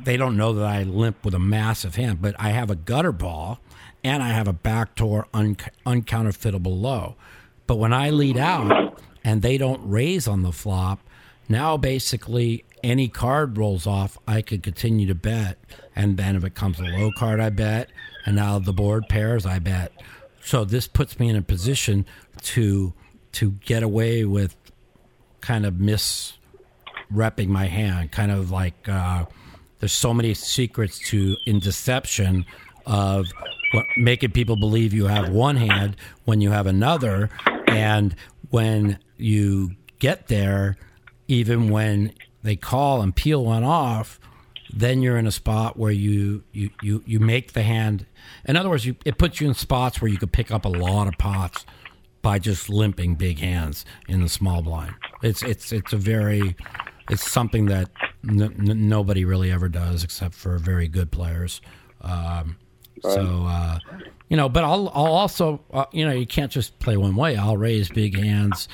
they don't know that I limp with a massive hand, but I have a gutter ball and I have a backdoor un- uncounterfeitable low. But when I lead out and they don't raise on the flop, now basically any card rolls off, I could continue to bet. And then if it comes a low card, I bet. And now the board pairs, I bet. So this puts me in a position to to get away with kind of misrepping my hand, kind of like uh, there's so many secrets to in deception of what, making people believe you have one hand when you have another, and when you get there, even when they call and peel one off, then you're in a spot where you you you, you make the hand. In other words, you, it puts you in spots where you could pick up a lot of pots by just limping big hands in the small blind. It's it's it's a very it's something that n- n- nobody really ever does except for very good players. Um, So uh, you know, but I'll I'll also uh, you know you can't just play one way. I'll raise big hands.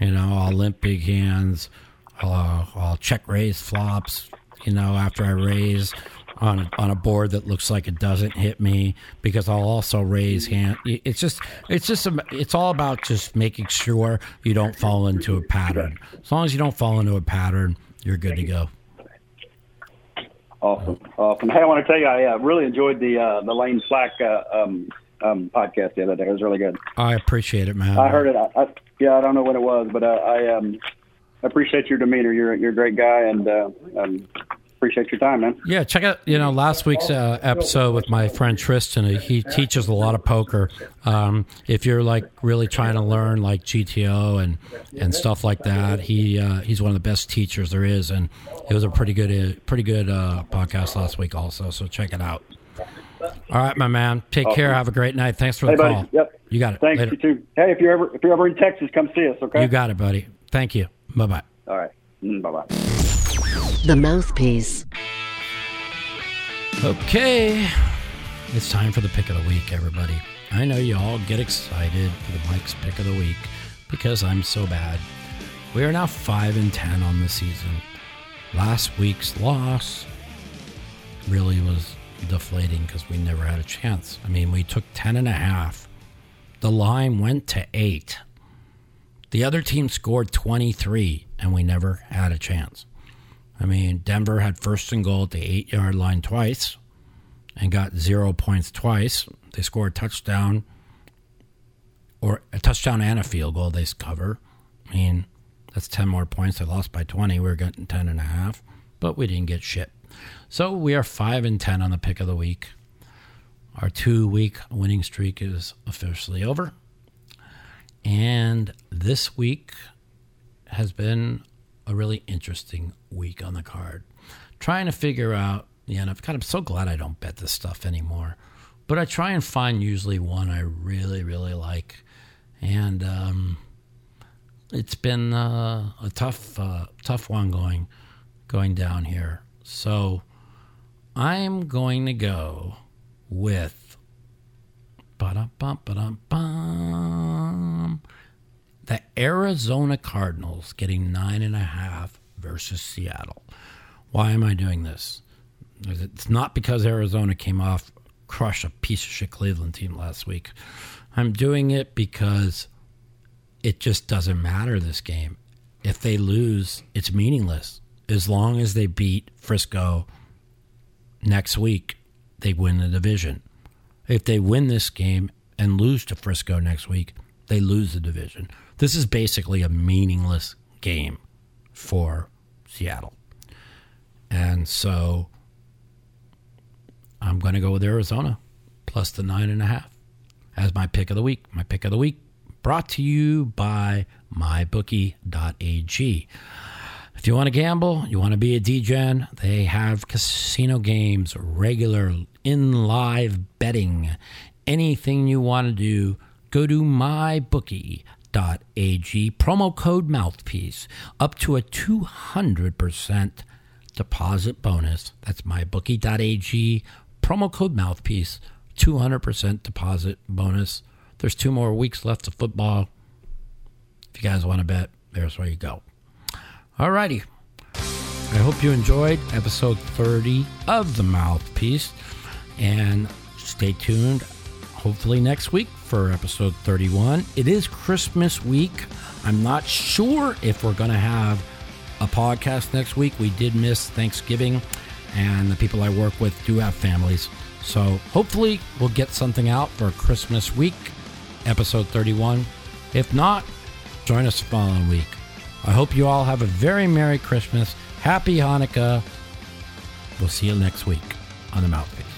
You know, I'll limp big hands. I'll, uh, I'll check raise flops. You know, after I raise, on on a board that looks like it doesn't hit me because I'll also raise hand. It's just it's just a, it's all about just making sure you don't fall into a pattern. As long as you don't fall into a pattern, you're good to go. Awesome, awesome. Hey, I want to tell you, I uh, really enjoyed the uh, the Lane Slack uh, um, um, podcast the other day. It was really good. I appreciate it, man. I heard it. I, I, yeah, I don't know what it was, but uh, I um, appreciate your demeanor. You're you're a great guy, and uh, um, appreciate your time, man. Yeah, check out you know last week's uh, episode with my friend Tristan. He teaches a lot of poker. Um, if you're like really trying to learn like GTO and and stuff like that, he uh, he's one of the best teachers there is, and it was a pretty good uh, pretty good uh, podcast last week also. So check it out. All right, my man. Take awesome. care. Have a great night. Thanks for the hey, call. Buddy. Yep. You got it. Thanks Later. you too. Hey, if you're ever if you're ever in Texas, come see us. Okay. You got it, buddy. Thank you. Bye bye. All right. Mm, bye bye. The Mouthpiece. Okay. It's time for the pick of the week, everybody. I know you all get excited for the Mike's pick of the week because I'm so bad. We are now 5 and 10 on the season. Last week's loss really was deflating because we never had a chance. I mean, we took 10 and a half. The line went to 8. The other team scored 23 and we never had a chance. I mean, Denver had first and goal at the 8-yard line twice and got 0 points twice. They scored a touchdown or a touchdown and a field goal they cover. I mean, that's 10 more points. They lost by 20. We were getting 10 and a half, but we didn't get shit. So we are 5 and 10 on the pick of the week. Our two week winning streak is officially over. And this week has been a really interesting week on the card. Trying to figure out, yeah, and I'm so glad I don't bet this stuff anymore. But I try and find usually one I really, really like. And um, it's been uh, a tough, uh, tough one going, going down here. So I'm going to go with the Arizona Cardinals getting nine and a half versus Seattle. Why am I doing this? It's not because Arizona came off crush a piece of shit Cleveland team last week. I'm doing it because it just doesn't matter this game. If they lose, it's meaningless. As long as they beat Frisco next week, they win the division. If they win this game and lose to Frisco next week, they lose the division. This is basically a meaningless game for Seattle. And so I'm going to go with Arizona plus the nine and a half as my pick of the week. My pick of the week brought to you by mybookie.ag. If you want to gamble, you want to be a DGen, they have casino games, regular in live betting. Anything you want to do, go to mybookie.ag. Promo code mouthpiece up to a 200% deposit bonus. That's mybookie.ag. Promo code mouthpiece, 200% deposit bonus. There's two more weeks left of football. If you guys want to bet, there's where you go. Alrighty. I hope you enjoyed episode 30 of The Mouthpiece. And stay tuned, hopefully, next week for episode 31. It is Christmas week. I'm not sure if we're going to have a podcast next week. We did miss Thanksgiving, and the people I work with do have families. So hopefully, we'll get something out for Christmas week, episode 31. If not, join us the following week. I hope you all have a very Merry Christmas. Happy Hanukkah. We'll see you next week on the Mouthpiece.